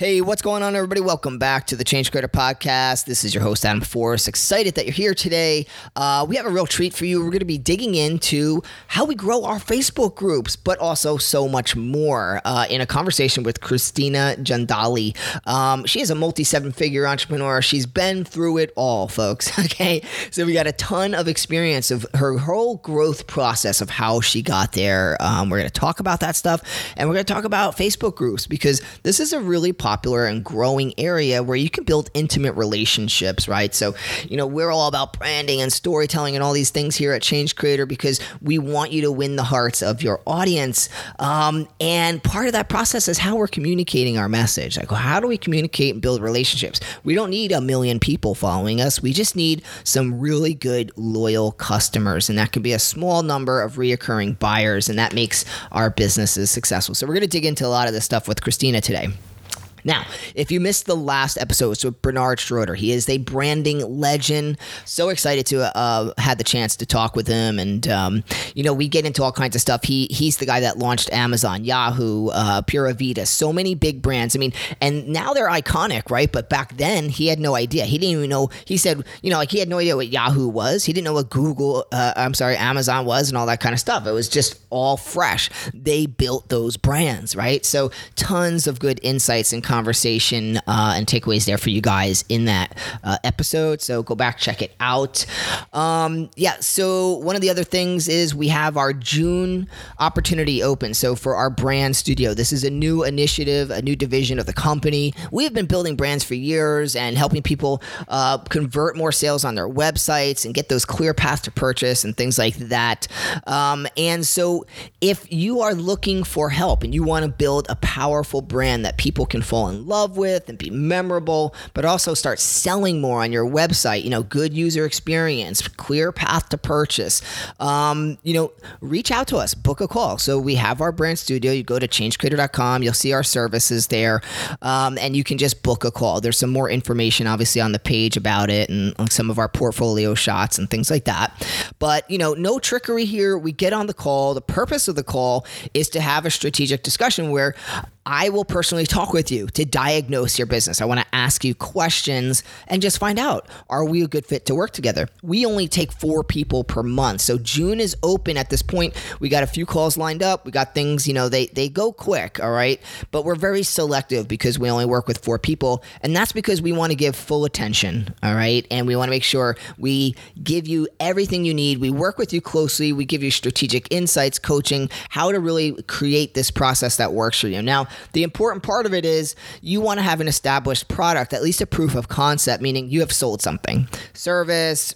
Hey, what's going on, everybody? Welcome back to the Change Creator Podcast. This is your host, Adam Forrest. Excited that you're here today. Uh, we have a real treat for you. We're going to be digging into how we grow our Facebook groups, but also so much more uh, in a conversation with Christina Jandali. Um, she is a multi seven figure entrepreneur. She's been through it all, folks. Okay. So we got a ton of experience of her whole growth process of how she got there. Um, we're going to talk about that stuff and we're going to talk about Facebook groups because this is a really popular and growing area where you can build intimate relationships, right? So, you know, we're all about branding and storytelling and all these things here at Change Creator because we want you to win the hearts of your audience. Um, and part of that process is how we're communicating our message. Like, how do we communicate and build relationships? We don't need a million people following us. We just need some really good, loyal customers. And that can be a small number of reoccurring buyers. And that makes our businesses successful. So, we're going to dig into a lot of this stuff with Christina today. Now, if you missed the last episode, with Bernard Schroeder, he is a branding legend. So excited to uh, had the chance to talk with him, and um, you know we get into all kinds of stuff. He he's the guy that launched Amazon, Yahoo, uh, Pura Vida, so many big brands. I mean, and now they're iconic, right? But back then he had no idea. He didn't even know. He said, you know, like he had no idea what Yahoo was. He didn't know what Google, uh, I'm sorry, Amazon was, and all that kind of stuff. It was just all fresh. They built those brands, right? So tons of good insights and conversation uh, and takeaways there for you guys in that uh, episode. So go back, check it out. Um, yeah. So one of the other things is we have our June opportunity open. So for our brand studio, this is a new initiative, a new division of the company. We have been building brands for years and helping people uh, convert more sales on their websites and get those clear paths to purchase and things like that. Um, and so if you are looking for help and you want to build a powerful brand that people can fall in love with and be memorable, but also start selling more on your website, you know, good user experience, clear path to purchase, um, you know, reach out to us, book a call. So we have our brand studio. You go to changecreator.com, you'll see our services there, um, and you can just book a call. There's some more information, obviously, on the page about it and some of our portfolio shots and things like that. But, you know, no trickery here. We get on the call. The purpose of the call is to have a strategic discussion where I will personally talk with you to diagnose your business. I want to ask you questions and just find out are we a good fit to work together? We only take four people per month. So June is open at this point. We got a few calls lined up. We got things, you know, they, they go quick, all right? But we're very selective because we only work with four people. And that's because we want to give full attention, all right? And we want to make sure we give you everything you need. We work with you closely. We give you strategic insights, coaching, how to really create this process that works for you. Now, the important part of it is you want to have an established product, at least a proof of concept, meaning you have sold something, service,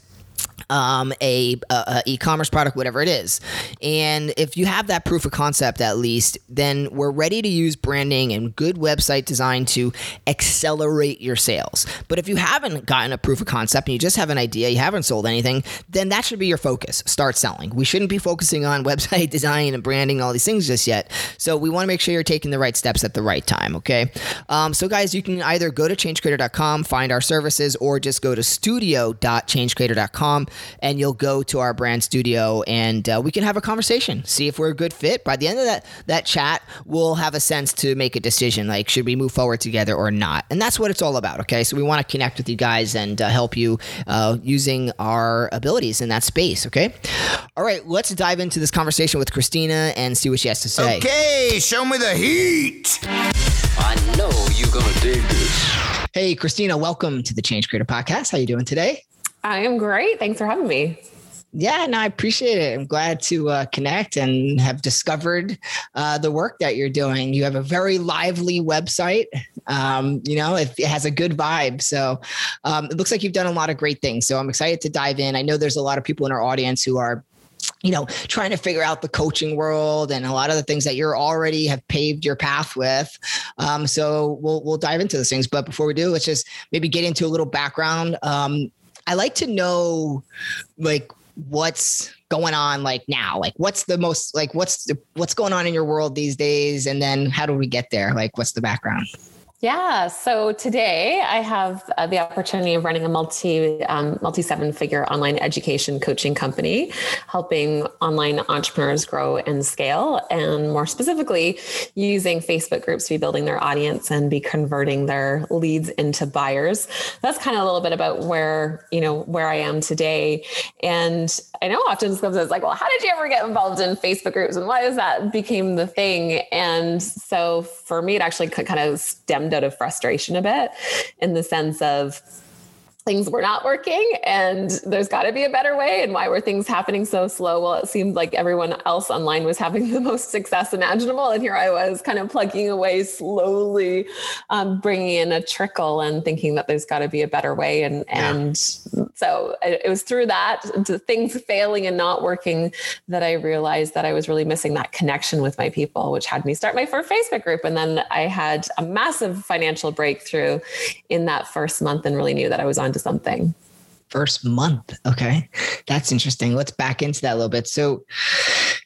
um, a, a, a, e-commerce product, whatever it is. And if you have that proof of concept at least, then we're ready to use branding and good website design to accelerate your sales. But if you haven't gotten a proof of concept and you just have an idea, you haven't sold anything, then that should be your focus. Start selling. We shouldn't be focusing on website design and branding and all these things just yet. So we want to make sure you're taking the right steps at the right time. Okay. Um, so guys, you can either go to changecreator.com, find our services, or just go to studio.changecreator.com and you'll go to our brand studio and uh, we can have a conversation, see if we're a good fit. By the end of that that chat, we'll have a sense to make a decision like should we move forward together or not. And that's what it's all about. Okay, so we want to connect with you guys and uh, help you uh, using our abilities in that space. Okay, all right, let's dive into this conversation with Christina and see what she has to say. Okay, show me the heat. I know you're gonna dig this. Hey, Christina, welcome to the Change Creator Podcast. How you doing today? I am great. Thanks for having me. Yeah, no, I appreciate it. I'm glad to uh, connect and have discovered uh, the work that you're doing. You have a very lively website. Um, you know, it, it, has a good vibe. So um, it looks like you've done a lot of great things. So I'm excited to dive in. I know there's a lot of people in our audience who are you know trying to figure out the coaching world and a lot of the things that you're already have paved your path with um, so we'll we'll dive into those things but before we do let's just maybe get into a little background um, i like to know like what's going on like now like what's the most like what's the, what's going on in your world these days? And then how do we get there? Like what's the background Yeah. So today I have uh, the opportunity of running a multi um, multi seven figure online education coaching company, helping online entrepreneurs grow and scale, and more specifically, using Facebook groups to be building their audience and be converting their leads into buyers. That's kind of a little bit about where you know where I am today. And I know often it's like, well, how did you ever get involved in Facebook groups, and why is that became the thing? And so for me, it actually kind of stemmed out of frustration a bit in the sense of things were not working and there's got to be a better way. And why were things happening so slow? Well it seemed like everyone else online was having the most success imaginable. And here i was kind of plugging away slowly um, bringing in a trickle and thinking that there's got to be a better way and yeah. and so it, was through that things failing and not working that i realized that i was really missing that connection with my people which had me start my first facebook group and then i had a massive financial breakthrough in that first month and really knew that i was on into something. First month. Okay. That's interesting. Let's back into that a little bit. So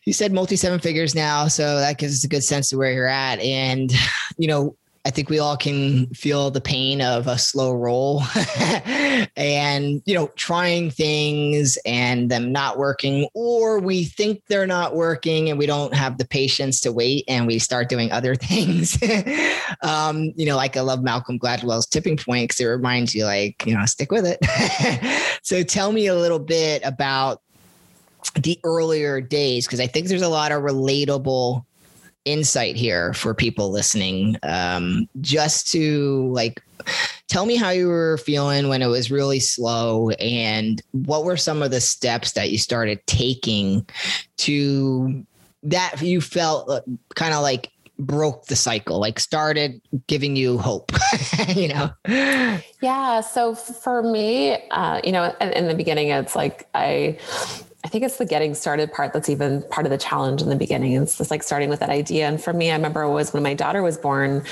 you said multi seven figures now. So that gives us a good sense of where you're at. And, you know, I think we all can feel the pain of a slow roll and, you know, trying things and them not working, or we think they're not working and we don't have the patience to wait and we start doing other things. um, you know, like I love Malcolm Gladwell's tipping point because it reminds you, like, you know, stick with it. so tell me a little bit about the earlier days because I think there's a lot of relatable insight here for people listening um, just to like tell me how you were feeling when it was really slow and what were some of the steps that you started taking to that you felt uh, kind of like broke the cycle like started giving you hope you know? Yeah so for me uh, you know in, in the beginning it's like i I think it's the getting started part that's even part of the challenge in the beginning. It's just like starting with that idea. And for me, I remember it was when my daughter was born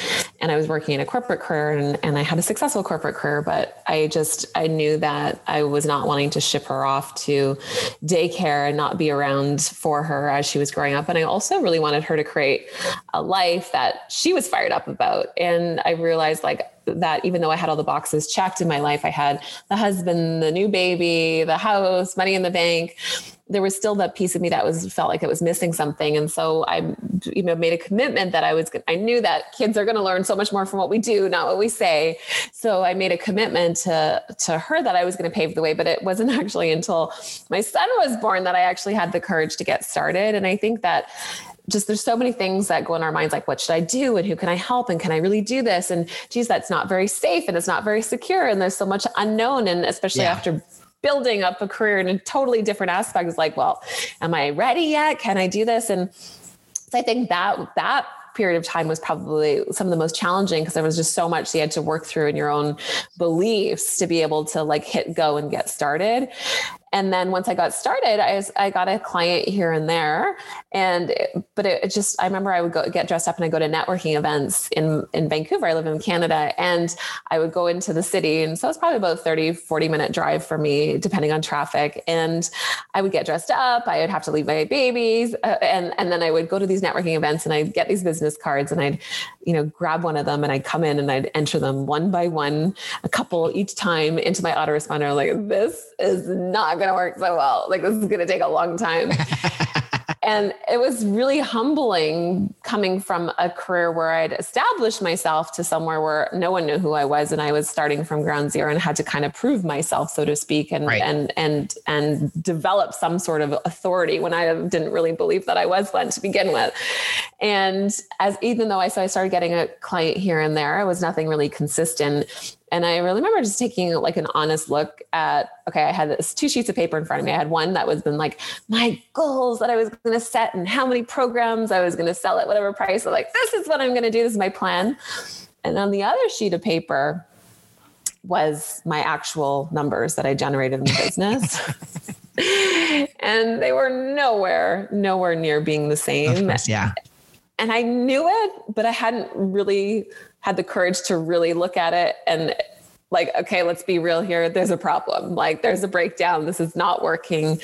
and I was working in a corporate career and, and I had a successful corporate career, but I just, I knew that I was not wanting to ship her off to daycare and not be around for her as she was growing up. And I also really wanted her to create a life that she was fired up about. And I realized like, that even though I had all the boxes checked in my life, I had the husband, the new baby, the house, money in the bank. There was still that piece of me that was felt like it was missing something, and so I, you know, made a commitment that I was. I knew that kids are going to learn so much more from what we do, not what we say. So I made a commitment to to her that I was going to pave the way. But it wasn't actually until my son was born that I actually had the courage to get started. And I think that just there's so many things that go in our minds like what should i do? And who can i help? And can i really do this? And geez that's not very safe and it's not very secure. And there's so much unknown. And especially yeah. after building up a career in a totally different aspect is like well am i ready yet? Can i do this? And so i think that that period of time was probably some of the most challenging because there was just so much you had to work through in your own beliefs to be able to like hit go and get started and then once I got started, I, was, I got a client here and there. And, but it, it, just, I remember I would go get dressed up and I go to networking events in, in Vancouver. I live in Canada and I would go into the city. And so it's probably about 30, 40 minute drive for me, depending on traffic. And I would get dressed up. I would have to leave my babies. Uh, and, and then I would go to these networking events and I'd get these business cards and I'd, you know, grab one of them and I'd come in and I'd enter them one by one, a couple each time into my autoresponder. Like, this is not going to work so well. Like, this is going to take a long time. and it was really humbling coming from a career where I'd established myself to somewhere where no one knew who I was and I was starting from ground zero and had to kind of prove myself so to speak and right. and and and develop some sort of authority when I didn't really believe that I was one to begin with. And as even though I so I started getting a client here and there, I was nothing really consistent and I really remember just taking like an honest look at, okay, I had this two sheets of paper in front of me. I had one that was been like my goals that I was going to set and how many programs I was going to sell at whatever price. So like, this is what I'm going to do. This is my plan. And on the other sheet of paper was my actual numbers that I generated in the business. and they were nowhere, nowhere near being the same. Course, yeah. And I knew it, but I hadn't really had the courage to really look at it and like, okay, let's be real here. There's a problem. Like, there's a breakdown. This is not working.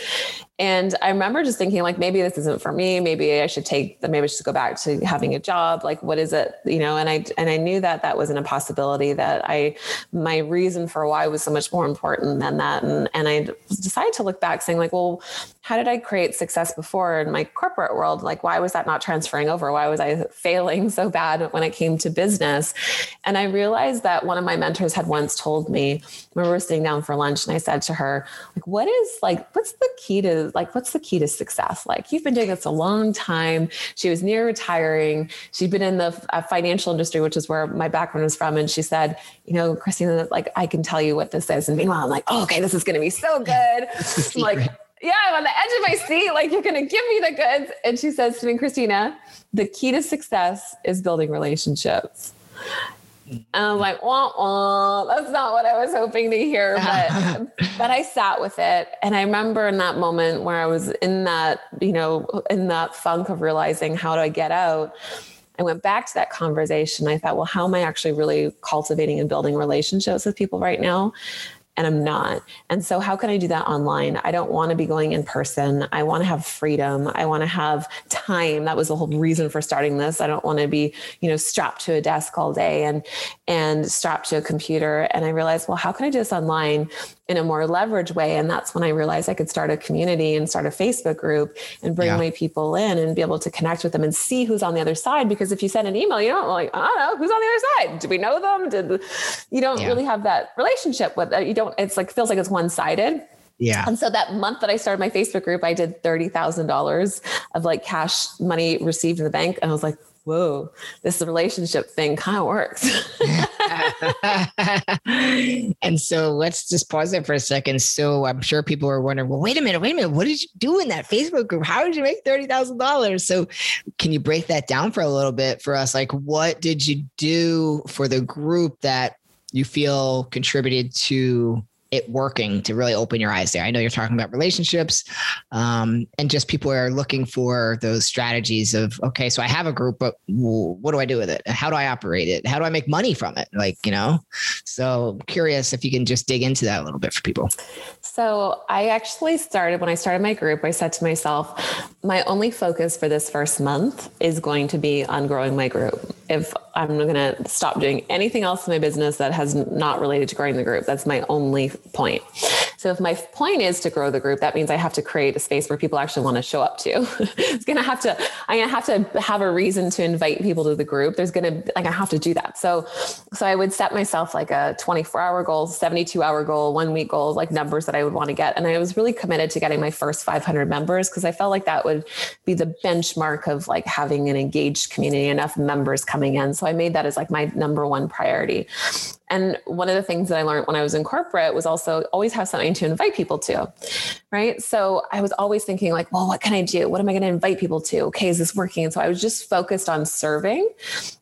And I remember just thinking, like, maybe this isn't for me. Maybe I should take the, maybe I should go back to having a job. Like, what is it? You know, and I, and I knew that that wasn't a possibility that I, my reason for why was so much more important than that. And, and I decided to look back saying, like, well, how did I create success before in my corporate world? Like, why was that not transferring over? Why was I failing so bad when it came to business? And I realized that one of my mentors had once told me when we were sitting down for lunch, and I said to her, like, what is like, what's the key to like, what's the key to success? Like, you've been doing this a long time. She was near retiring. She'd been in the uh, financial industry, which is where my background was from. And she said, you know, Christina, like, I can tell you what this is. And meanwhile, I'm like, oh, okay, this is going to be so good. like, yeah, I'm on the edge of my seat. Like, you're going to give me the goods. And she says to me, Christina, the key to success is building relationships. And I was like, wah, wah, that's not what I was hoping to hear. But but I sat with it. And I remember in that moment where I was in that, you know, in that funk of realizing how do I get out? I went back to that conversation. I thought, well, how am I actually really cultivating and building relationships with people right now? And I'm not. And so, how can I do that online? I don't want to be going in person. I want to have freedom. I want to have time. That was the whole reason for starting this. I don't want to be, you know, strapped to a desk all day and and strapped to a computer. And I realized, well, how can I do this online in a more leverage way? And that's when I realized I could start a community and start a Facebook group and bring yeah. my people in and be able to connect with them and see who's on the other side. Because if you send an email, you don't like, I don't know who's on the other side. Do we know them? Did you don't yeah. really have that relationship with You don't don't, it's like, feels like it's one sided. Yeah. And so that month that I started my Facebook group, I did $30,000 of like cash money received in the bank. And I was like, whoa, this relationship thing kind of works. and so let's just pause there for a second. So I'm sure people are wondering, well, wait a minute, wait a minute. What did you do in that Facebook group? How did you make $30,000? So can you break that down for a little bit for us? Like, what did you do for the group that you feel contributed to it working to really open your eyes there. I know you're talking about relationships um, and just people are looking for those strategies of, okay, so I have a group, but what do I do with it? How do I operate it? How do I make money from it? Like, you know, so curious if you can just dig into that a little bit for people. So I actually started when I started my group, I said to myself, my only focus for this first month is going to be on growing my group. If I'm not going to stop doing anything else in my business that has not related to growing the group, that's my only point. So if my point is to grow the group, that means I have to create a space where people actually want to show up to. it's to have to, I'm to have to have a reason to invite people to the group. There's to, like, I have to do that. So, so I would set myself like a 24 hour goal, 72 hour goal, one week goal, like numbers that I would want to get. And I was really committed to getting my first 500 members because I felt like that would be the benchmark of like having an engaged community, enough members coming in. So I made that as like my number one priority. And one of the things that I learned when I was in corporate was also always have something to invite people to. Right. So I was always thinking, like, well, what can I do? What am I going to invite people to? Okay, is this working? And so I was just focused on serving.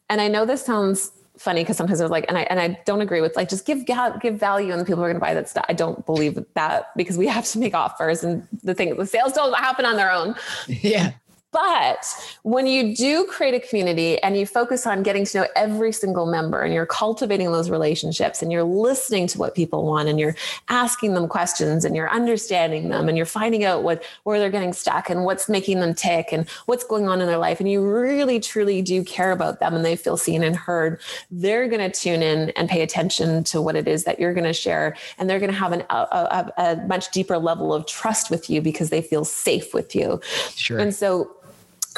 And I know this sounds funny because sometimes they're like, and I and I don't agree with like just give give value and the people are going to buy that stuff. I don't believe that because we have to make offers and the thing the sales don't happen on their own. Yeah. But when you do create a community and you focus on getting to know every single member and you're cultivating those relationships and you're listening to what people want and you're asking them questions and you're understanding them and you're finding out what where they're getting stuck and what's making them tick and what's going on in their life and you really truly do care about them and they feel seen and heard, they're going to tune in and pay attention to what it is that you're going to share and they're going to have an, a, a, a much deeper level of trust with you because they feel safe with you. Sure. And so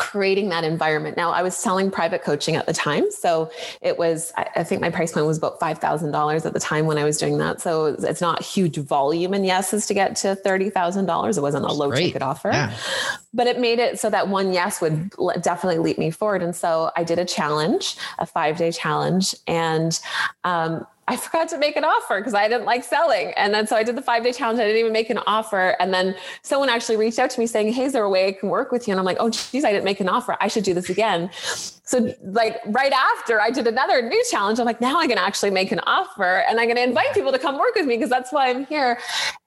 creating that environment. Now, I was selling private coaching at the time. So it was, I think my price point was about $5,000 at the time when I was doing that. So it's not huge volume and yeses to get to $30,000. It wasn't a low Great. ticket offer, yeah. but it made it so that one yes would definitely lead me forward. And so I did a challenge, a five day challenge. And um, I forgot to make an offer because I didn't like selling. And then so I did the five day challenge. I didn't even make an offer. And then someone actually reached out to me saying, Hey, is there a way I can work with you? And I'm like, Oh, geez, I didn't make an offer. I should do this again. So like right after I did another new challenge, I'm like, now I can actually make an offer and I'm going to invite people to come work with me because that's why I'm here.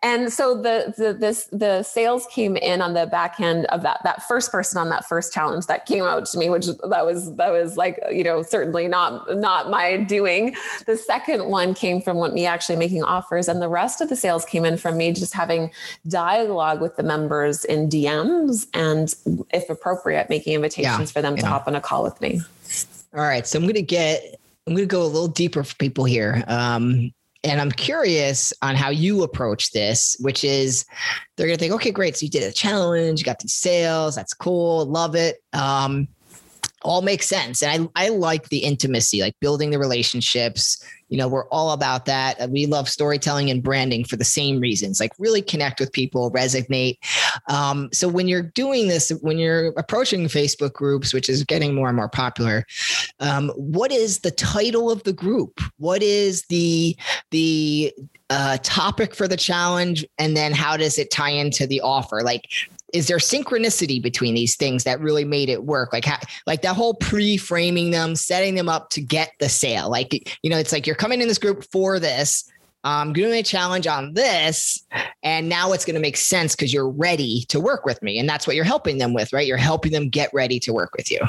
And so the, the, this, the sales came in on the back end of that, that first person on that first challenge that came out to me, which that was, that was like, you know, certainly not, not my doing. The second one came from me actually making offers and the rest of the sales came in from me just having dialogue with the members in DMs and if appropriate, making invitations yeah, for them yeah. to hop on a call with me me. All right. So I'm going to get, I'm going to go a little deeper for people here. Um, and I'm curious on how you approach this, which is they're going to think, okay, great. So you did a challenge, you got these sales. That's cool. Love it. Um, all makes sense. And I, I like the intimacy, like building the relationships. You know, we're all about that. We love storytelling and branding for the same reasons, like really connect with people, resonate. Um, so when you're doing this, when you're approaching Facebook groups, which is getting more and more popular, um, what is the title of the group? What is the the uh, topic for the challenge? And then how does it tie into the offer? Like is there synchronicity between these things that really made it work? Like, how, like that whole pre-framing them, setting them up to get the sale. Like, you know, it's like you're coming in this group for this. I'm doing a challenge on this, and now it's going to make sense because you're ready to work with me, and that's what you're helping them with, right? You're helping them get ready to work with you.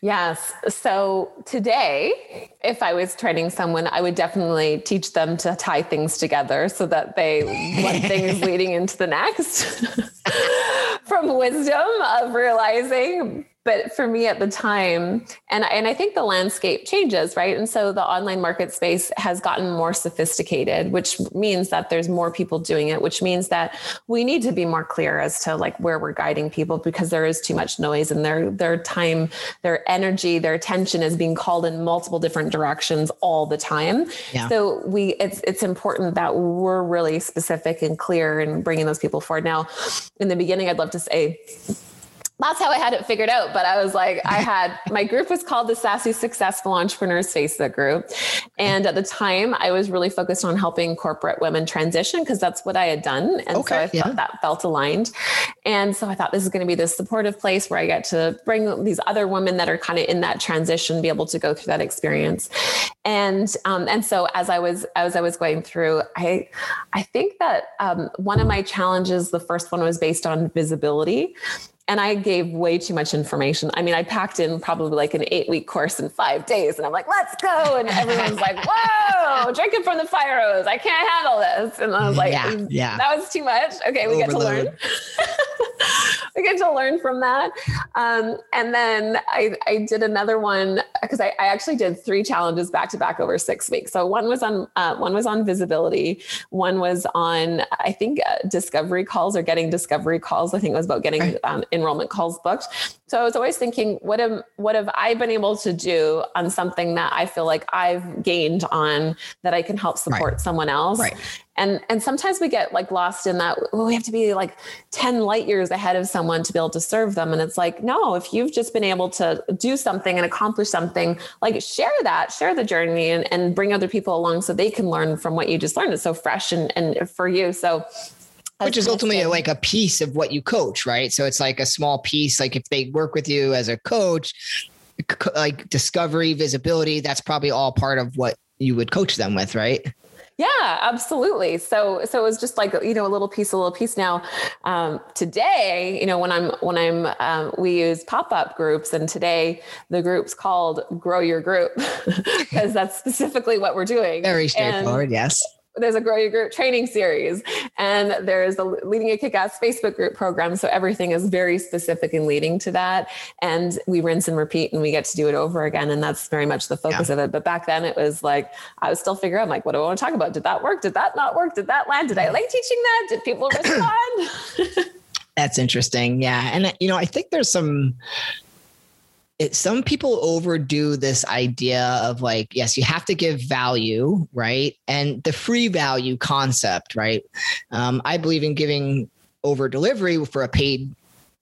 Yes. So today, if I was training someone, I would definitely teach them to tie things together so that they one thing is leading into the next. From wisdom of realizing but for me at the time and and I think the landscape changes right? And so the online market space has gotten more sophisticated which means that there's more people doing it which means that we need to be more clear as to like where we're guiding people because there is too much noise and their their time their energy their attention is being called in multiple different directions all the time. Yeah. so we it's it's important that we're really specific and clear and bringing those people forward. Now in the beginning I'd love to say that's how I had it figured out. But I was like, I had my group was called the Sassy Successful Entrepreneurs Facebook group. And at the time, I was really focused on helping corporate women transition because that's what I had done. And okay, so I yeah. thought that felt aligned. And so I thought this is going to be this supportive place where I get to bring these other women that are kind of in that transition, be able to go through that experience. And um, and so as I was as I was going through, I I think that um, one of my challenges, the first one was based on visibility and I gave way too much information. I mean, I packed in probably like an eight week course in five days, and I'm like, let's go. And everyone's like, whoa, drinking from the fire hose. I can't handle this. And I was like, yeah, yeah. that was too much. Okay, we Overload. get to learn. we get to learn from that. Um, and then I, I did another one because I, I, actually did three challenges back to back over six weeks. So one was on uh, one was on visibility. One was on I think uh, discovery calls or getting discovery calls. I think it was about getting um, enrollment calls booked. So I was always thinking, what am what have I been able to do on something that I feel like I've gained on that I can help support right. someone else? Right and and sometimes we get like lost in that well, we have to be like 10 light years ahead of someone to be able to serve them and it's like no if you've just been able to do something and accomplish something like share that share the journey and, and bring other people along so they can learn from what you just learned it's so fresh and, and for you so which is ultimately like a piece of what you coach right so it's like a small piece like if they work with you as a coach like discovery visibility that's probably all part of what you would coach them with right yeah, absolutely. So so it was just like you know a little piece, a little piece. Now um, today, you know when I'm when I'm um, we use pop up groups, and today the group's called Grow Your Group because that's specifically what we're doing. Very straightforward. And, yes there's a grow your group training series and there's a leading a kick-ass facebook group program so everything is very specific and leading to that and we rinse and repeat and we get to do it over again and that's very much the focus yeah. of it. But back then it was like i was still figuring out like what do i want to talk about? Did that work? Did that not work? Did that land? Did i mm-hmm. like teaching that? Did people respond? That's interesting yeah and you know i think there's some it, some people overdo this idea of like, yes, you have to give value, right? And the free value concept, right? Um, I believe in giving over delivery for a paid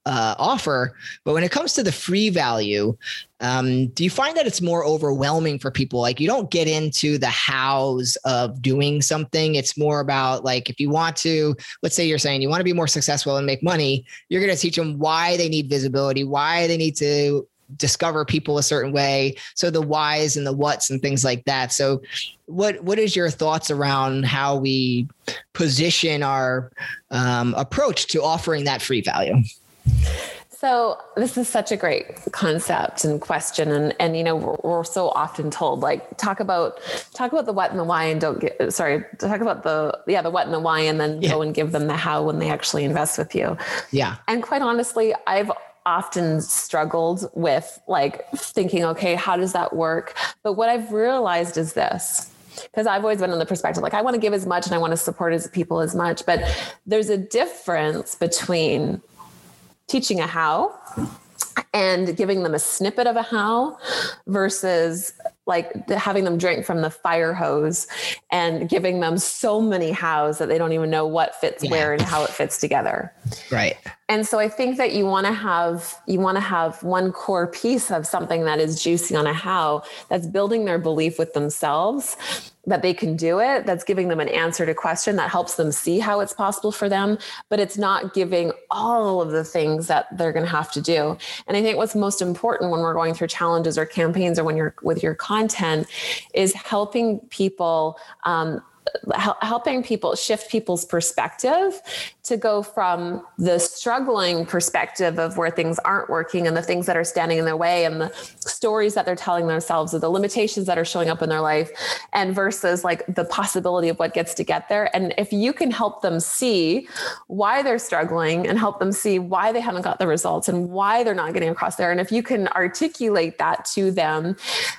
uh, offer. But when it comes to the free value, um, do you find that it's more overwhelming for people? Like you don't get into the hows of doing something. It's more about like if you want to, let's say you're saying you want to be more successful and make money, you're going to teach them why they need visibility, why they need to discover people a certain way. So the whys and the whats and things like that. So what what is your thoughts around how we position our um, approach to offering that free value? So this is such a great concept and question, and and you know we're, we're, so often told like talk about talk about the what and the why, and don't get sorry talk about the yeah the what and the why, and then yeah. go and give them the how when they actually invest with you. Yeah. And quite honestly, I've often struggled with like thinking, okay, how does that work? But what I've realized is this because I've always been in the perspective like I want to give as much and I want to support as people as much, but there's a difference between teaching a how and giving them a snippet of a how versus like having them drink from the fire hose and giving them so many hows that they don't even know what fits yeah. where and how it fits together. Right. And so I think that you want to have you want to have one core piece of something that is juicy on a how that's building their belief with themselves that they can do it that's giving them an answer to question that helps them see how it's possible for them but it's not giving all of the things that they're going to have to do. And i think what's most important when we're going through challenges or campaigns or when you're with your content is helping people um, helping people shift people's perspective to go from the struggling perspective of where things aren't working and the things that are standing in their way and the stories that they're telling themselves or the limitations that are showing up in their life and versus like the possibility of what gets to get there. And if you can help them see why they're struggling and help them see why they haven't got the results and why they're not getting across there and if you can articulate that to them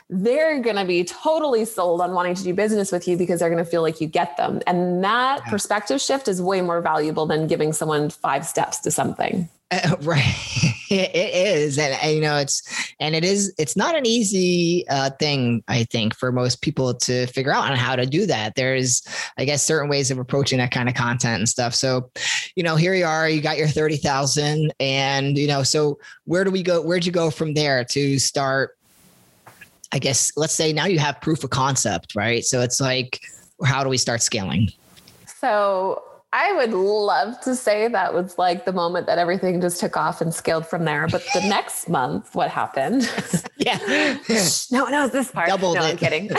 they're going to be totally sold on wanting to do business with you because they're going to feel like you get them. And that yeah. perspective shift is way more valuable than giving someone five steps to something. Uh, right it is and, and, you know it's and it is it's not an easy uh, thing i think for most people to figure out on how to do that there's i guess certain ways of approaching that kind of content and stuff so you know here you are you got your 30000 and you know so where do we go where'd you go from there to start i guess let's say now you have proof of concept right so it's like how do we start scaling? So I would love to say that was like the moment that everything just took off and scaled from there. But the next month, what happened? Yeah. no, no, this part. Doubled no, it. I'm kidding.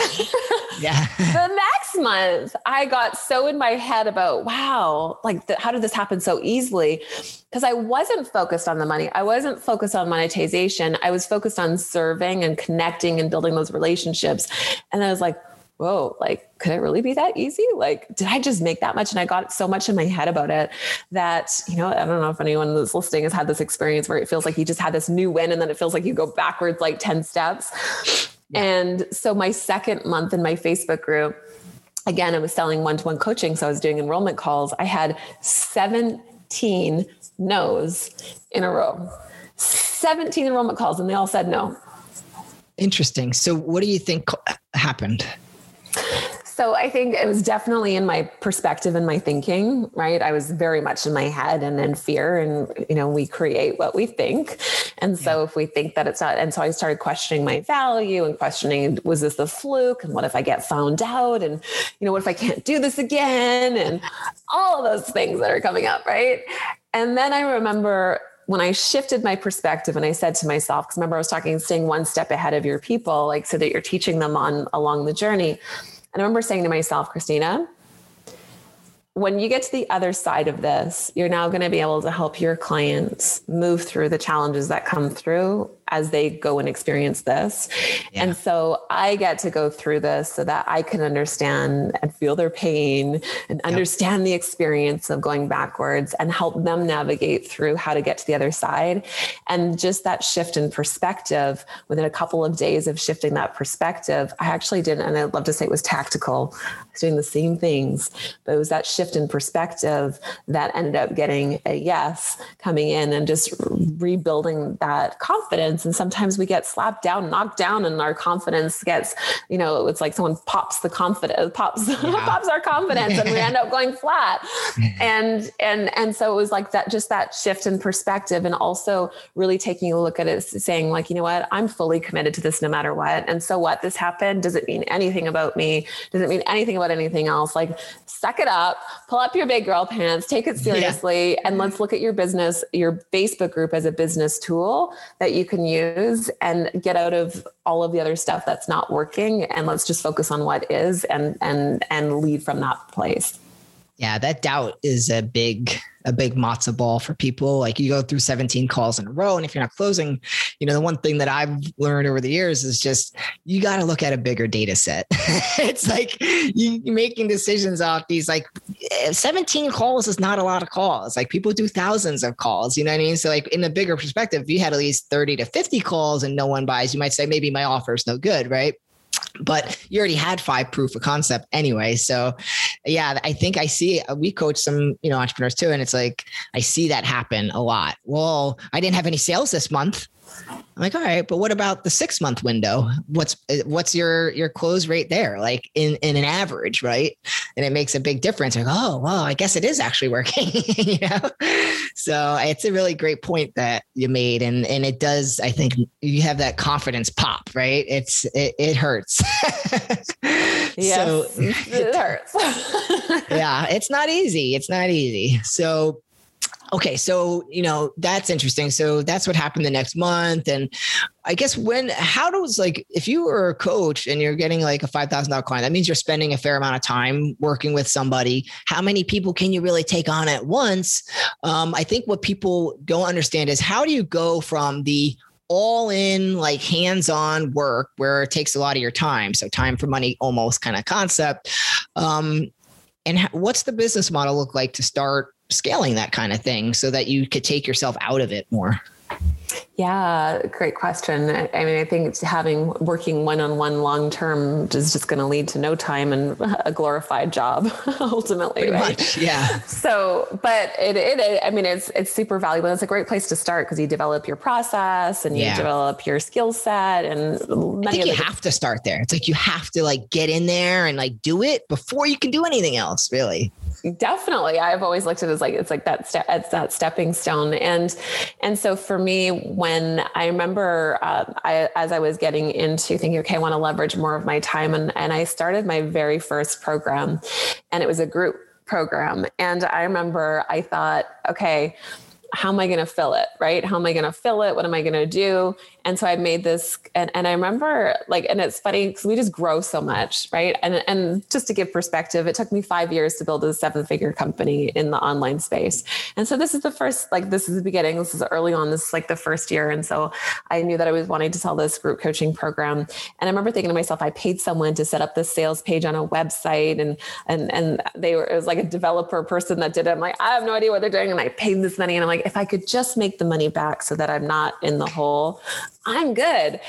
yeah. the next month, I got so in my head about, wow, like the, how did this happen so easily? Because I wasn't focused on the money. I wasn't focused on monetization. I was focused on serving and connecting and building those relationships. And I was like, whoa, like, could it really be that easy? Like, did I just make that much? And I got so much in my head about it that, you know, I don't know if anyone that's listening has had this experience where it feels like you just had this new win and then it feels like you go backwards like 10 steps. Yeah. And so my second month in my Facebook group, again, I was selling one to one coaching. So I was doing enrollment calls. I had 17 no's in a row, 17 enrollment calls, and they all said no. Interesting. So, what do you think happened? So I think it was definitely in my perspective and my thinking, right? I was very much in my head and in fear and you know, we create what we think. And so yeah. if we think that it's not and so I started questioning my value and questioning was this a fluke and what if I get found out and you know, what if I can't do this again and all of those things that are coming up, right? And then I remember when I shifted my perspective and I said to myself, because remember I was talking, staying one step ahead of your people, like so that you're teaching them on along the journey. And I remember saying to myself, Christina, when you get to the other side of this, you're now going to be able to help your clients move through the challenges that come through as they go and experience this. Yeah. And so I get to go through this so that I can understand and feel their pain and understand yep. the experience of going backwards and help them navigate through how to get to the other side. And just that shift in perspective within a couple of days of shifting that perspective, I actually did, and I'd love to say it was tactical. I was doing the same things, but it was that shift in perspective that ended up getting a yes coming in and just rebuilding that confidence confidence. And sometimes we get slapped down knocked down and our confidence gets you know it's like someone pops the confidence pops yeah. pops our confidence and we end up going flat. And and and so it was like that just that shift in perspective and also really taking a look at it saying like you know what? I'm fully committed to this no matter what. And so what? This happened? Does it mean anything about me? Does it mean anything about anything else? Like suck it up pull up your big girl pants, take it seriously, yeah. and let's look at your business, your Facebook group as a business tool that you can use and get out of all of the other stuff that's not working. And let's just focus on what is and and and lead from that place. Yeah, that doubt is a big a big matzo ball for people. Like you go through 17 calls in a row, and if you're not closing, you know the one thing that I've learned over the years is just you got to look at a bigger data set. it's like you making decisions off these like eh, 17 calls is not a lot of calls. Like people do thousands of calls. You know what I mean? So like in a bigger perspective, if you had at least 30 to 50 calls and no one buys, you might say maybe my offer is no good, right? But you already had five proof of concept anyway. So yeah, I think I see uh, we coach some, you know, entrepreneurs too. And it's like, I see that happen a lot. Well, I didn't have any sales this month. I'm like, all right, but what about the six month window? What's eh, what's your your close rate there? Like in in an average, right? And it makes a big difference. Like, oh, well, I guess it is actually working. you know, so it's a really great point that you made, and and it does. I think you have that confidence pop, right? It's it, it hurts. yes, so, it hurts. yeah, it's not easy. It's not easy. So okay so you know that's interesting. So that's what happened the next month. And i guess when how does like if you were a coach and you're getting like a $5000 client that means you're spending a fair amount of time working with somebody. How many people can you really take on at once? Um, i think what people don't understand is how do you go from the all in like hands on work where it takes a lot of your time so time for money almost kind of concept um, and what's the business model look like to start scaling that kind of thing so that you could take yourself out of it more? Yeah, great question. I mean, I think having working one on one long term is just going to lead to no time and a glorified job ultimately, Pretty right? Much, yeah. So, but it, it, I mean, it's it's super valuable. It's a great place to start because you develop your process and you yeah. develop your skill set. And I think you have to start there. It's like you have to like get in there and like do it before you can do anything else, really definitely i've always looked at it as like it's like that step it's that stepping stone and and so for me when i remember uh, I, as i was getting into thinking okay i want to leverage more of my time and and i started my very first program and it was a group program and i remember i thought okay how am I going to fill it? Right? How am I going to fill it? What am I going to do? And so I made this, and, and I remember like, and it's funny because we just grow so much, right? And and just to give perspective, it took me five years to build a seven figure company in the online space. And so this is the first, like, this is the beginning. This is early on. This is like the first year, and so I knew that I was wanting to sell this group coaching program. And I remember thinking to myself, I paid someone to set up this sales page on a website, and and and they were it was like a developer person that did it. I'm like, I have no idea what they're doing, and I paid this money, and I'm like, if I could just make the money back so that I'm not in the hole, I'm good.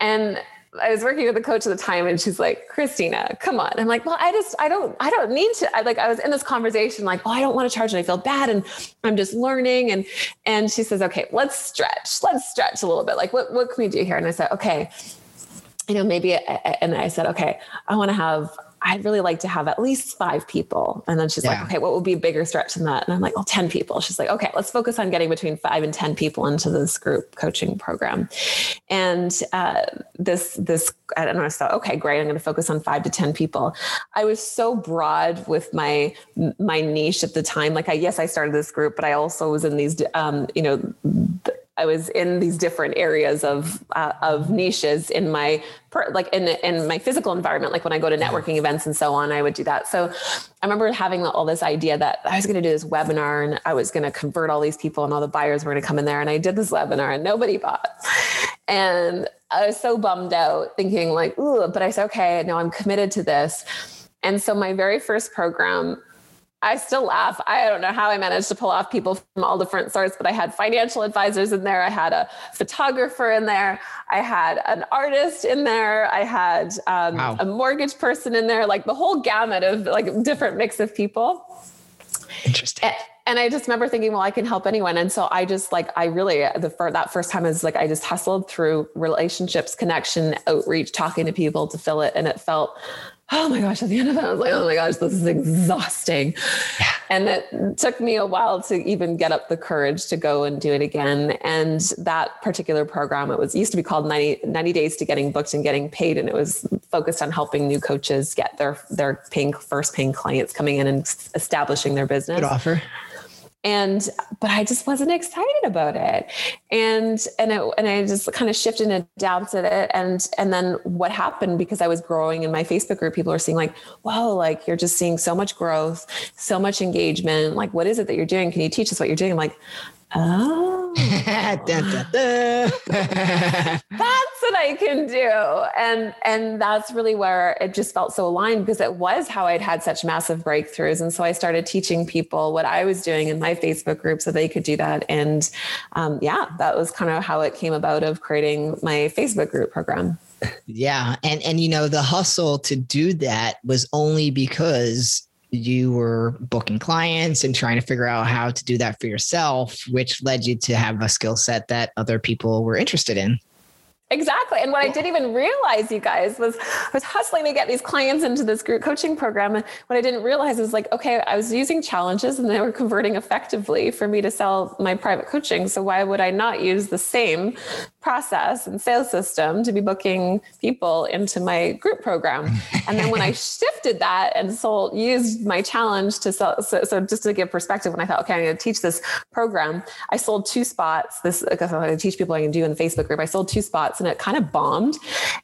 And I was working with the coach at the time and she's like, Christina, come on. I'm like, well, I just, I don't, I don't need to. I like, I was in this conversation, like, oh, I don't want to charge and I feel bad and I'm just learning. And, and she says, okay, let's stretch. Let's stretch a little bit. Like, what, what can we do here? And I said, okay, you know, maybe, and I said, okay, I want to have I'd really like to have at least five people. And then she's yeah. like, okay, what would be a bigger stretch than that? And I'm like, well, 10 people. She's like, okay, let's focus on getting between five and 10 people into this group coaching program. And uh, this, this, I don't know, so, okay, great. I'm going to focus on five to 10 people. I was so broad with my, my niche at the time. Like I, yes, I started this group, but I also was in these, um, you know, th- I was in these different areas of uh, of niches in my per, like in in my physical environment. Like when I go to networking events and so on, I would do that. So I remember having all this idea that I was going to do this webinar and I was going to convert all these people and all the buyers were going to come in there. And I did this webinar and nobody bought. And I was so bummed out, thinking like, "Ooh!" But I said, "Okay, no, I'm committed to this." And so my very first program I still laugh. I don't know how I managed to pull off people from all different sorts, but I had financial advisors in there. I had a photographer in there. I had an artist in there. I had um, wow. a mortgage person in there, like the whole gamut of like different mix of people. Interesting. And, and I just remember thinking, well, I can help anyone. And so I just like, I really, the for that first time is like, I just hustled through relationships, connection, outreach, talking to people to fill it. And it felt oh my gosh, at the end of it, I was like, oh my gosh, this is exhausting. Yeah. And it took me a while to even get up the courage to go and do it again. And that particular program, it was used to be called 90, 90 Days to Getting Booked and Getting Paid. And it was focused on helping new coaches get their, their paying, first paying clients coming in and establishing their business. Good offer and but i just wasn't excited about it. And and it, and i just kind of shifted and adapted it. And and then what happened because i was growing in my facebook group people are seeing like wow like you're just seeing so much growth so much engagement. Like what is it that you're doing? Can you teach us what you're doing? I'm like oh. Dun, dun, dun. that's what i can do. And and that's really where it just felt so aligned because it was how i'd had such massive breakthroughs. And so i started teaching people what i was doing in my facebook group so they could do that. And um, yeah that was kind of how it came about of creating my facebook group program. Yeah. And and you know the hustle to do that was only because you were booking clients and trying to figure out how to do that for yourself, which led you to have a skill set that other people were interested in. Exactly. And what I didn't even realize, you guys, was I was hustling to get these clients into this group coaching program. And what I didn't realize is like, okay, I was using challenges and they were converting effectively for me to sell my private coaching. So why would I not use the same process and sales system to be booking people into my group program. And then when I shifted that and sold, used my challenge to sell, so, so, just to give perspective, when I thought, okay, I'm going to teach this program, I sold two spots. This, because I teach people I can do in the Facebook group. I sold two spots and it kind of bombed.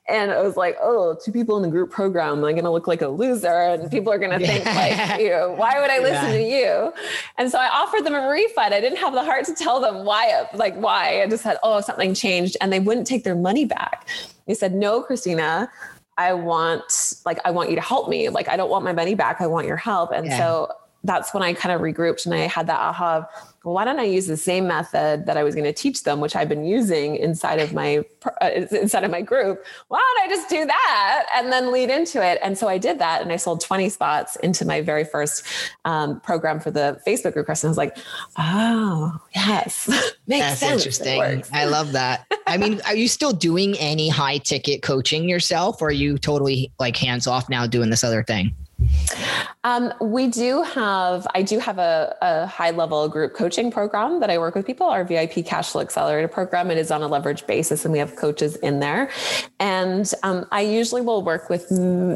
And I was like, oh, two people in the group program, I'm going to look like a loser. And people are going to think like, you know, why would I listen yeah. to you? And so I offered them a refund. I didn't have the heart to tell them why, like why. I just said, oh, something changed changed and they wouldn't take their money back. They said, no, Christina, I want, like, I want you to help me. Like, I don't want my money back. I want your help. And yeah. so that's when I kind of regrouped and I had that aha of, well, why don't I use the same method that I was going to teach them, which I've been using inside of my uh, inside of my group? Why don't I just do that and then lead into it? And so I did that, and I sold 20 spots into my very first um, program for the Facebook group. And I was like, oh, yes, makes That's sense. interesting. I love that. I mean, are you still doing any high ticket coaching yourself, or are you totally like hands off now doing this other thing? Um, we do have, I do have a, a, high level group coaching program that I work with people, our VIP Cash Flow Accelerator program. It is on a leverage basis and we have coaches in there. And um, I usually will work with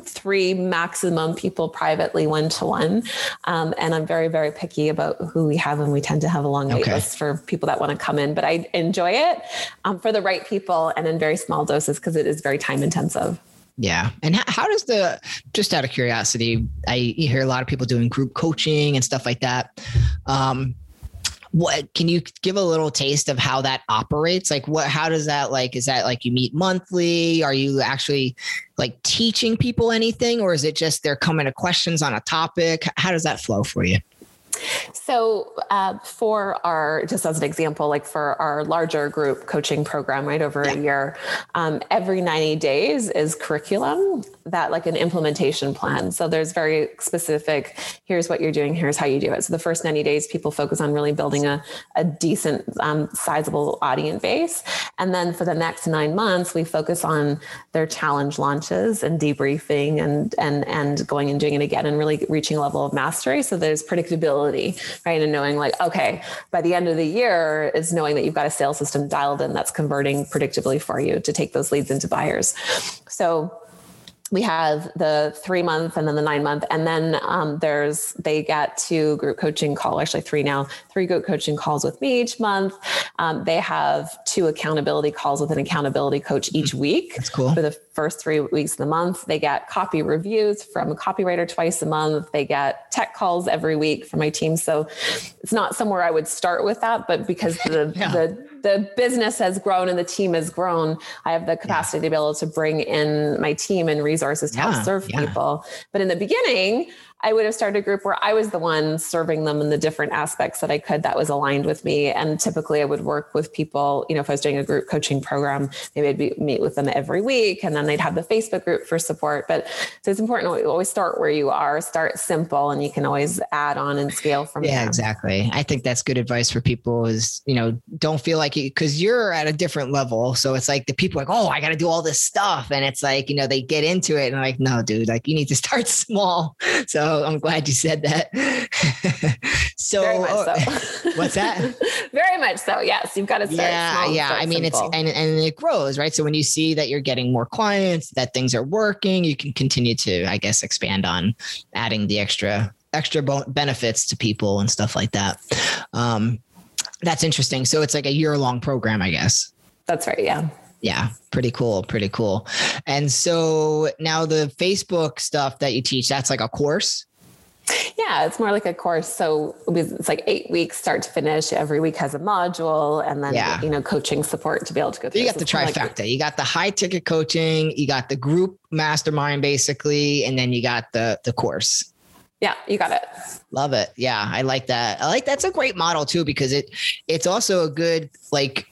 three maximum people privately one to one. And I'm very, very picky about who we have and we tend to have a long wait okay. list for people that want to come in, but I enjoy it um, for the right people and in very small doses because it is very time intensive. Yeah. And how, does the, just out of curiosity, I hear a lot of people doing group coaching and stuff like that. Um, what can you give a little taste of how that operates like what how does that like is that like you meet monthly are you actually like teaching people anything or is it just they're coming to questions on a topic how does that flow for you so, uh, for our, just as an example, like for our larger group coaching program, right over yeah. a year, um, every 90 days is curriculum that like an implementation plan. So, there's very specific here's what you're doing, here's how you do it. So, the first 90 days, people focus on really building a, a decent, um, sizable audience base. And then for the next nine months, we focus on their challenge launches and debriefing and, and, and going and doing it again and really reaching a level of mastery. So, there's predictability right? And knowing like, okay, by the end of the year is knowing that you've got a sales system dialed in that's converting predictably for you to take those leads into buyers. So we have the three month and then the nine month and then um, there's they get two group coaching call actually three now three group coaching calls with me each month um, they have two accountability calls with an accountability coach each mm-hmm. week that's cool for the first three weeks of the month they get copy reviews from a copywriter twice a month they get tech calls every week from my team so it's not somewhere i would start with that but because the yeah. the the business has grown and the team has grown, I have the capacity yeah. to be able to bring in my team and resources to yeah, help serve people. But in the beginning, I would have started a group where I was the one serving them in the different aspects that I could that was aligned with me. And typically I would work with people, you know, if I was doing a group coaching program, maybe I'd be, meet with them every week and then they'd have the Facebook group for support. But so it's important to always start where you are, start simple, and you can always add on and scale from yeah, there. Yeah, exactly. I think that's good advice for people is, you know, don't feel like you, cause you're at a different level. So it's like the people like, oh, I got to do all this stuff. And it's like, you know, they get into it and like, no, dude, like you need to start small. So I'm glad you said that. so, oh, so. what's that? Very much so. Yes, you've got to start. yeah small yeah start i mean simple. it's and, and it grows right so when you see that you're getting more clients that things are working you can continue to i guess expand on adding the extra extra benefits to people and stuff like that um that's interesting so it's like a year long program i guess That's right. Yeah. Yeah pretty cool pretty cool and so now the facebook stuff that you teach that's like a course Yeah, it's more like a course. So it's like eight weeks, start to finish. Every week has a module, and then Yeah. you know coaching support to be able to go through. you got So the kinda like- trifecta. you got the high ticket coaching, you got the group mastermind basically, and then you got the the course. yeah, you got it. Love it. Yeah, I like that. I like that's a great model too because it it's also a good like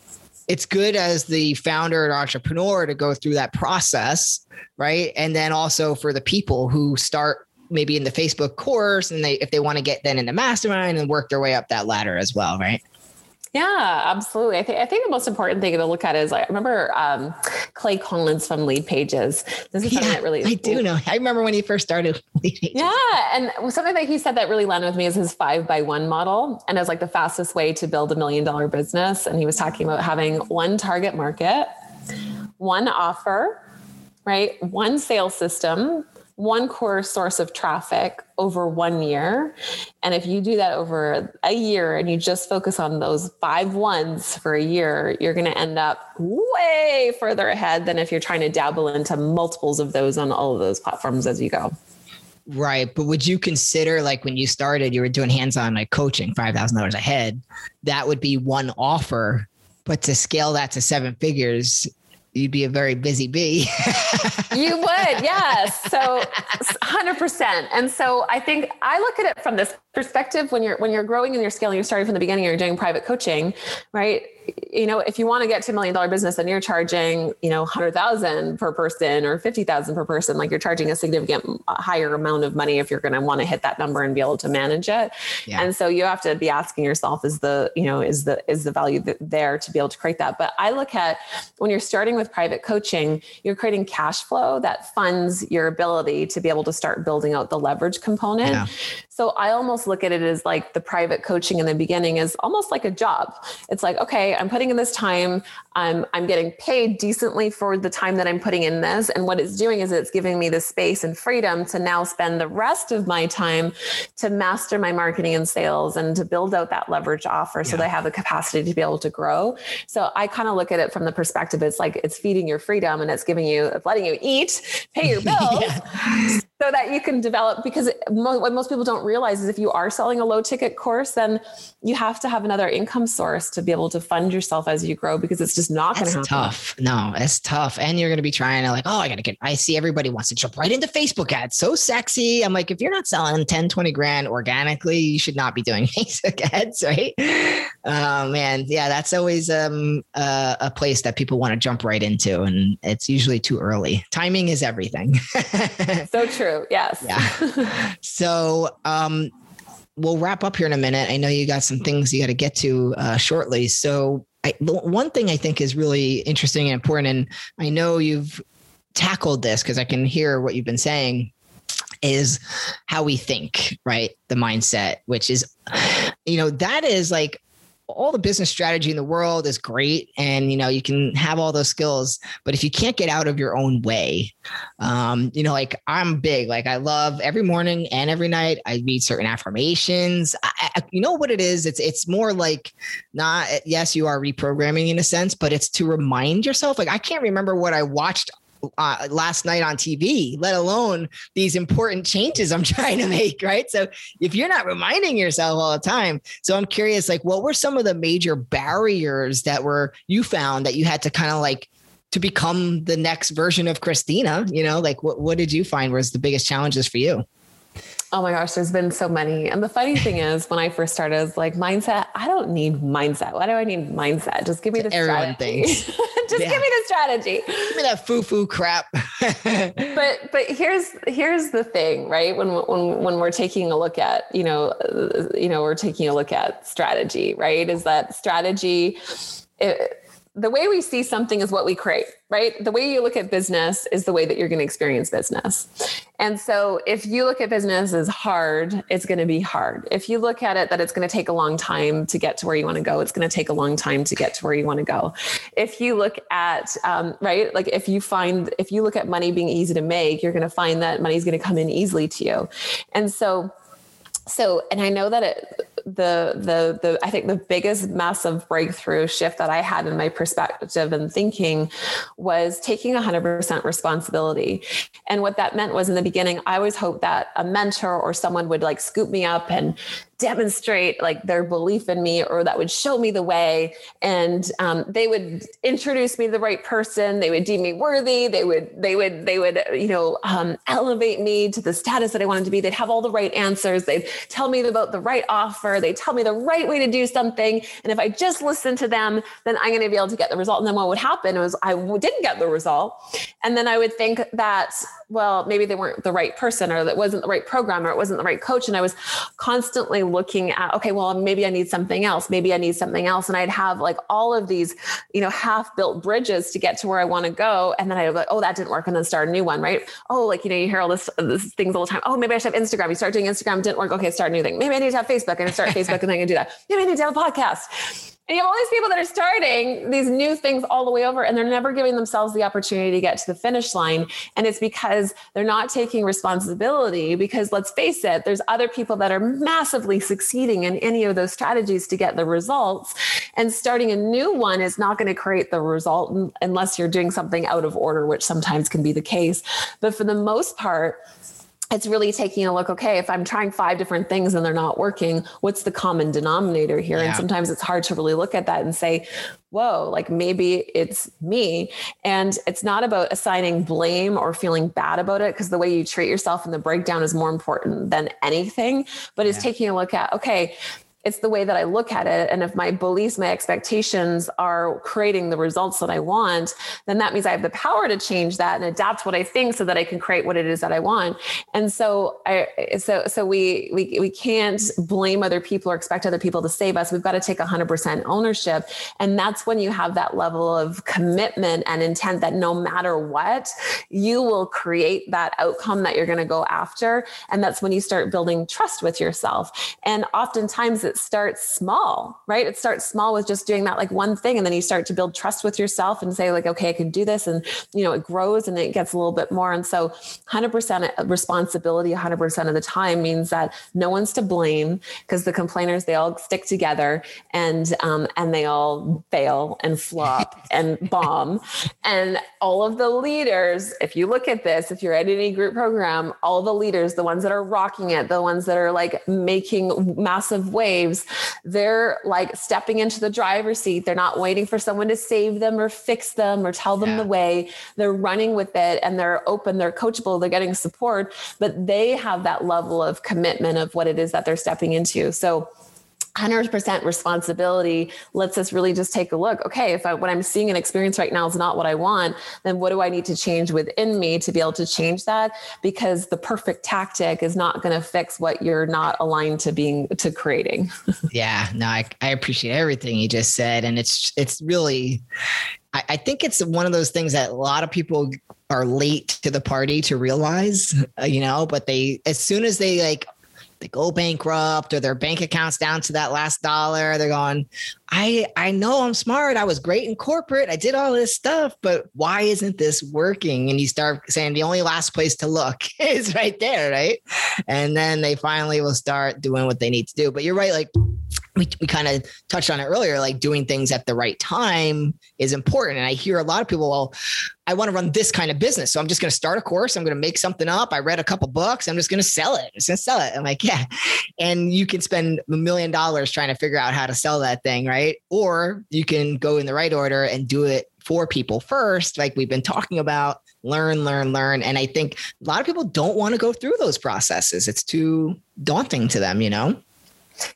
it's good as the founder and entrepreneur to go through that process, right? And then also for the people who start maybe in the Facebook course and they if they want to get then in the mastermind and work their way up that ladder as well, right? Yeah, absolutely. I think I think the most important thing to look at is I remember um, Clay Collins from Lead Pages. This is something that really I do know. I remember when he first started. Yeah, and something that he said that really landed with me is his five by one model, and it was like the fastest way to build a million dollar business. And he was talking about having one target market, one offer, right, one sales system, one core source of traffic over one year. And if you do that over a year and you just focus on those five ones for a year, you're going to end up way further ahead than if you're trying to dabble into multiples of those on all of those platforms as you go. Right. But would you consider like when you started, you were doing hands-on like coaching, five thousand dollars a head, that would be one offer. But to scale that to seven figures, you'd be a very busy bee. You would, yes. So, hundred percent. And so, I think I look at it from this perspective when you're when you're growing and you're scaling, you're starting from the beginning. You're doing private coaching, right? You know, if you want to get to a million dollar business and you're charging, you know, hundred thousand per person or fifty thousand per person, like you're charging a significant uh, higher amount of money if you're going to want to hit that number and be able to manage it. Yeah. And so you have to be asking yourself, is the you know is the is the value there to be able to create that? But I look at when you're starting with private coaching, you're creating cash flow that funds your ability to be able to start building out the leverage component. Yeah. So I almost look at it as like the private coaching in the beginning is almost like a job. It's like, okay, I'm putting in this time. I'm I'm getting paid decently for the time that I'm putting in this. And what it's doing is it's giving me the space and freedom to now spend the rest of my time to master my marketing and sales and to build out that leverage offer so Yeah. I have the capacity to be able to grow. So I kind of look at it from the perspective it's like it's feeding your freedom and it's giving you it's letting you eat, pay your bills so that you can develop because what most people don't realize is if you are selling a low ticket course then you have to have another income source to be able to fund yourself as you grow because it's just not going to happen tough. No, that's tough. And you're going to be trying to like, oh, I got to get, I see everybody wants to jump right into Facebook ads. So sexy. I'm like, if you're not selling 10, 20 grand organically, you should not be doing Facebook ads, right? Oh man. Yeah. That's always um, uh, a place that people want to jump right into. And it's usually too early. Timing is everything. so true yes Yeah. so um, we'll wrap up here in a minute. I know you got some things you got to get to uh, shortly. So I, one thing I think is really interesting and important, and I know you've tackled this because I can hear what you've been saying is how we think, right? The mindset, which is, you know, that is like all the business strategy in the world is great. And, you know, you can have all those skills, but if you can't get out of your own way, um, you know, like I'm big, like I love every morning and every night I read certain affirmations. I, I, you know what it is? It's, it's more like not, yes, you are reprogramming in a sense, but it's to remind yourself, like, I can't remember what I watched uh, last night on TV, let alone these important changes I'm trying to make. Right. So if you're not reminding yourself all the time, so I'm curious, like, what were some of the major barriers that were you found that you had to kind of like to become the next version of Christina? You know, like what what did you find was the biggest challenges for you? Oh my gosh, there's been so many. And the funny thing is, when I first started, I was like, mindset, I don't need mindset. Why do I need mindset? Just give me the Everyone strategy. thinks. Just Yeah. give me the strategy. Give me that foo foo crap. But but here's here's the thing, right? When when when we're taking a look at, you know, uh, you know, we're taking a look at strategy, right? Is that strategy it, the way we see something is what we create, right? The way you look at business is the way that you're going to experience business. And so if you look at business as hard, it's going to be hard. If you look at it that it's going to take a long time to get to where you want to go, it's going to take a long time to get to where you want to go. If you look at, um, right, like if you find, if you look at money being easy to make, you're going to find that money is going to come in easily to you. And so, so and i know that it the the the i think the biggest massive breakthrough shift that i had in my perspective and thinking was taking 100% responsibility. And what that meant was in the beginning i always hoped that a mentor or someone would like scoop me up and demonstrate like their belief in me or that would show me the way. And um, they would introduce me to the right person. They would deem me worthy. They would they would they would you know um, elevate me to the status that i wanted to be. They'd have all the right answers. They'd tell me about the right offer. They'd tell me the right way to do something. And if i just listen to them then i'm going to be able to get the result. And then what would happen was I didn't get the result. And then i would think that well maybe they weren't the right person or that wasn't the right program or it wasn't the right coach. And i was constantly looking at okay well maybe i need something else maybe i need something else. And i'd have like all of these you know half built bridges to get to where i want to go. And then i'd be like oh that didn't work and then start a new one right? Oh like you know you hear all this, this things all the time. Oh maybe i should have instagram. You start doing instagram didn't work. Okay start a new thing. Maybe i need to have facebook. And I start facebook and then i can do that. Maybe i need to have a podcast and you have all these people that are starting these new things all the way over, and they're never giving themselves the opportunity to get to the finish line. And it's because they're not taking responsibility. Because let's face it, there's other people that are massively succeeding in any of those strategies to get the results. And starting a new one is not going to create the result unless you're doing something out of order, which sometimes can be the case. But for the most part, it's really taking a look okay if i'm trying five different things and they're not working what's the common denominator here? Yeah. and sometimes it's hard to really look at that and say whoa like maybe it's me. And it's not about assigning blame or feeling bad about it because the way you treat yourself in the breakdown is more important than anything but it's taking a look at okay it's the way that I look at it. And if my beliefs, my expectations are creating the results that I want, then that means I have the power to change that and adapt what I think so that I can create what it is that I want. And so I so so we we we can't blame other people or expect other people to save us. We've got to take 100% ownership. And that's when you have that level of commitment and intent that no matter what, you will create that outcome that you're going to go after. And that's when you start building trust with yourself. And oftentimes it starts small, right? It starts small with just doing that like one thing. And then you start to build trust with yourself and say, like, okay, I can do this. And, you know, it grows and it gets a little bit more. And so 100% responsibility 100% of the time means that no one's to blame because the complainers, they all stick together and, um, and they all fail and flop and bomb. And all of the leaders, if you look at this, if you're at any group program, all the leaders, the ones that are rocking it, the ones that are like making massive waves, they're like stepping into the driver's seat. They're not waiting for someone to save them or fix them or tell them Yeah. the way. They're running with it and they're open, they're coachable, they're getting support, but they have that level of commitment of what it is that they're stepping into. So 100% responsibility lets us really just take a look. Okay, if I, what I'm seeing and experience right now is not what I want, then what do I need to change within me to be able to change that? Because the perfect tactic is not going to fix what you're not aligned to being to creating. Yeah, no, I, I appreciate everything you just said. And it's it's really I, I think it's one of those things that a lot of people are late to the party to realize, uh, you know, but they as soon as they like they go bankrupt or their bank accounts down to that last dollar, they're going, I I know I'm smart. I was great in corporate. I did all this stuff, but why isn't this working? And you start saying the only last place to look is right there, right? And then they finally will start doing what they need to do. But you're right, like we, we kind of touched on it earlier, like doing things at the right time is important. And I hear a lot of people, well, I want to run this kind of business. So I'm just going to start a course. I'm going to make something up. I read a couple books. I'm just going to sell it. I'm just going to sell it. I'm like, yeah. And you can spend a million dollars trying to figure out how to sell that thing, right? Or you can go in the right order and do it for people first, like we've been talking about, learn, learn, learn. And I think a lot of people don't want to go through those processes. It's too daunting to them, you know?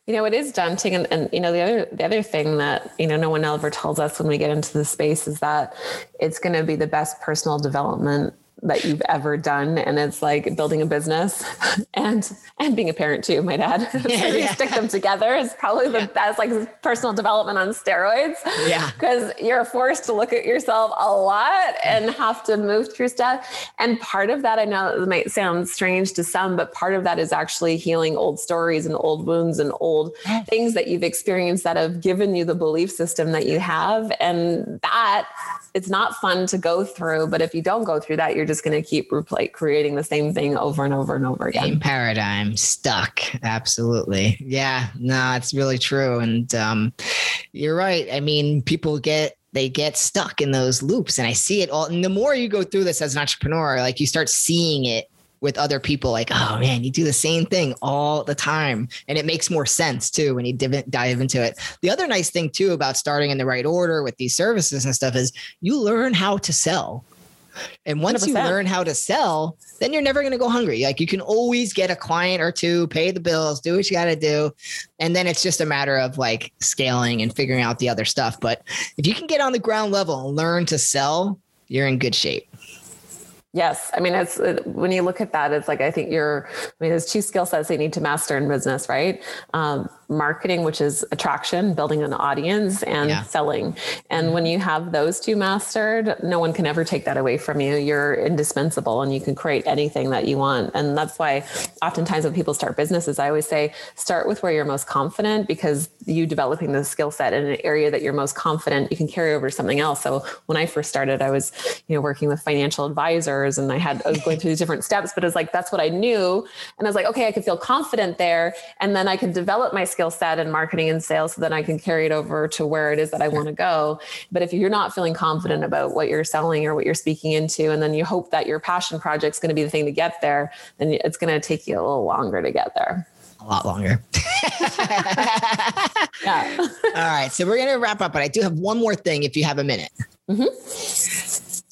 You know, it is daunting. And, and, you know, the other, the other thing that, you know, no one ever tells us when we get into the space is that it's going to be the best personal development that you've ever done and it's like building a business and and being a parent too my dad yeah, so yeah. stick them together is probably the yeah. best like personal development on steroids. Yeah. Because you're forced to look at yourself a lot and have to move through stuff. And part of that i know it might sound strange to some but part of that is actually healing old stories and old wounds and old things that you've experienced that have given you the belief system that you have. And that it's not fun to go through but if you don't go through that you're just going to keep like creating the same thing over and over and over again. Same paradigm stuck absolutely. Yeah no it's really true and um, you're right. I mean people get they get stuck in those loops and i see it all and the more you go through this as an entrepreneur like you start seeing it with other people like oh man you do the same thing all the time and it makes more sense too when you div- dive into it. The other nice thing too about starting in the right order with these services and stuff is you learn how to sell and once 100%. you learn how to sell, then you're never going to go hungry. Like you can always get a client or two, pay the bills, do what you got to do. And then it's just a matter of like scaling and figuring out the other stuff. But if you can get on the ground level and learn to sell, you're in good shape. Yes. I mean, it's when you look at that, it's like, I think you're, I mean, there's two skill sets they need to master in business, right? Um, marketing, which is attraction, building an audience, and yeah. selling. And when you have those two mastered, no one can ever take that away from you. You're indispensable and you can create anything that you want. And that's why oftentimes when people start businesses, I always say start with where you're most confident because you developing the skill set in an area that you're most confident, you can carry over something else. So when I first started, I was, you know, working with financial advisors and I had, I was going through these different steps, but it's like, that's what I knew. And I was like, okay, I could feel confident there. And then I could develop my skill set in marketing and sales so then I can carry it over to where it is that I want to go. But if you're not feeling confident about what you're selling or what you're speaking into, and then you hope that your passion project is going to be the thing to get there, then it's going to take you a little longer to get there. A lot longer. yeah. All right. So we're going to wrap up, but I do have one more thing if you have a minute. Mm-hmm.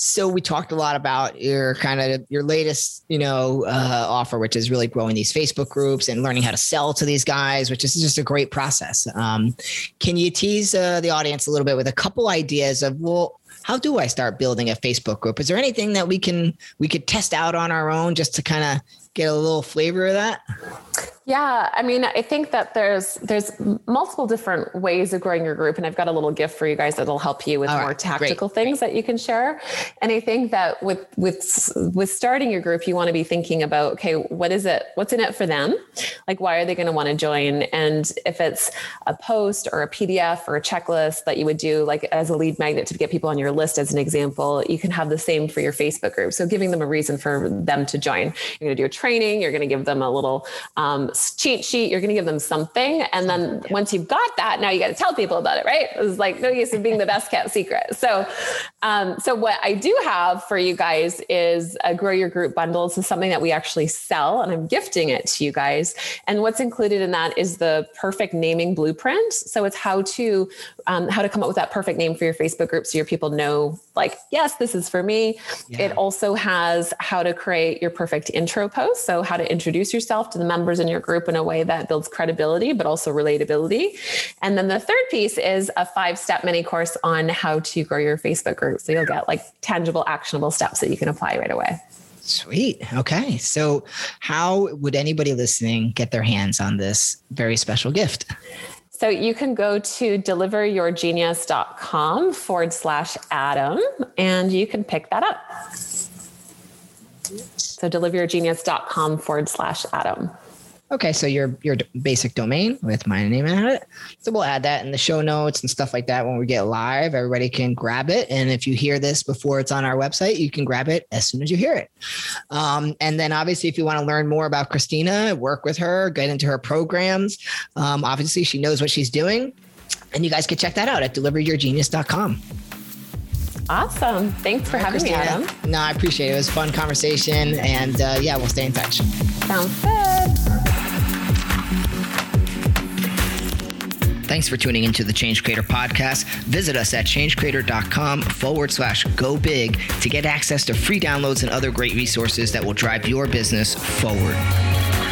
So we talked a lot about your kind of your latest, you know, uh, offer, which is really growing these Facebook groups and learning how to sell to these guys, which is just a great process. Um, can you tease uh, the audience a little bit with a couple ideas of well, how do I start building a Facebook group? Is there anything that we can we could test out on our own just to kind of get a little flavor of that? Yeah, I mean, I think that there's there's multiple different ways of growing your group, and I've got a little gift for you guys that'll help you with All more right, tactical great. things that you can share. And I think that with with with starting your group, you want to be thinking about okay, what is it? What's in it for them? Like, why are they going to want to join? And if it's a post or a PDF or a checklist that you would do, like as a lead magnet to get people on your list, as an example, you can have the same for your Facebook group. So giving them a reason for them to join. You're going to do a training. You're going to give them a little um, cheat sheet. You're going to give them something. And then once you've got that, now you got to tell people about it, right? It's like no use of being the best kept secret. So, um, so what I do have for you guys is a grow your group bundle. This is something that we actually sell and I'm gifting it to you guys. And what's included in that is the perfect naming blueprint. So it's how to, um, how to come up with that perfect name for your Facebook group. So your people know like, yes, this is for me. Yeah. It also has how to create your perfect intro post. So how to introduce yourself to the members in your group in a way that builds credibility, but also relatability. And then the third piece is a five step mini course on how to grow your Facebook group. So you'll get like tangible, actionable steps that you can apply right away. Sweet. Okay. So, how would anybody listening get their hands on this very special gift? So you can go to deliveryourgenius.com forward slash Adam and you can pick that up. So deliveryourgenius.com forward slash Adam. Okay, so your your basic domain with my name in it. So we'll add that in the show notes and stuff like that when we get live. Everybody can grab it, and if you hear this before it's on our website, you can grab it as soon as you hear it. Um, and then obviously, if you want to learn more about Christina, work with her, get into her programs. Um, obviously, she knows what she's doing, and you guys can check that out at deliveryourgenius.com. Awesome. Thanks for having Christina. me, Adam. No, I appreciate it. It was a fun conversation. And uh, yeah, we'll stay in touch. Sounds good. Thanks for tuning into the Change Creator podcast. Visit us at changecreator.com forward slash go big to get access to free downloads and other great resources that will drive your business forward.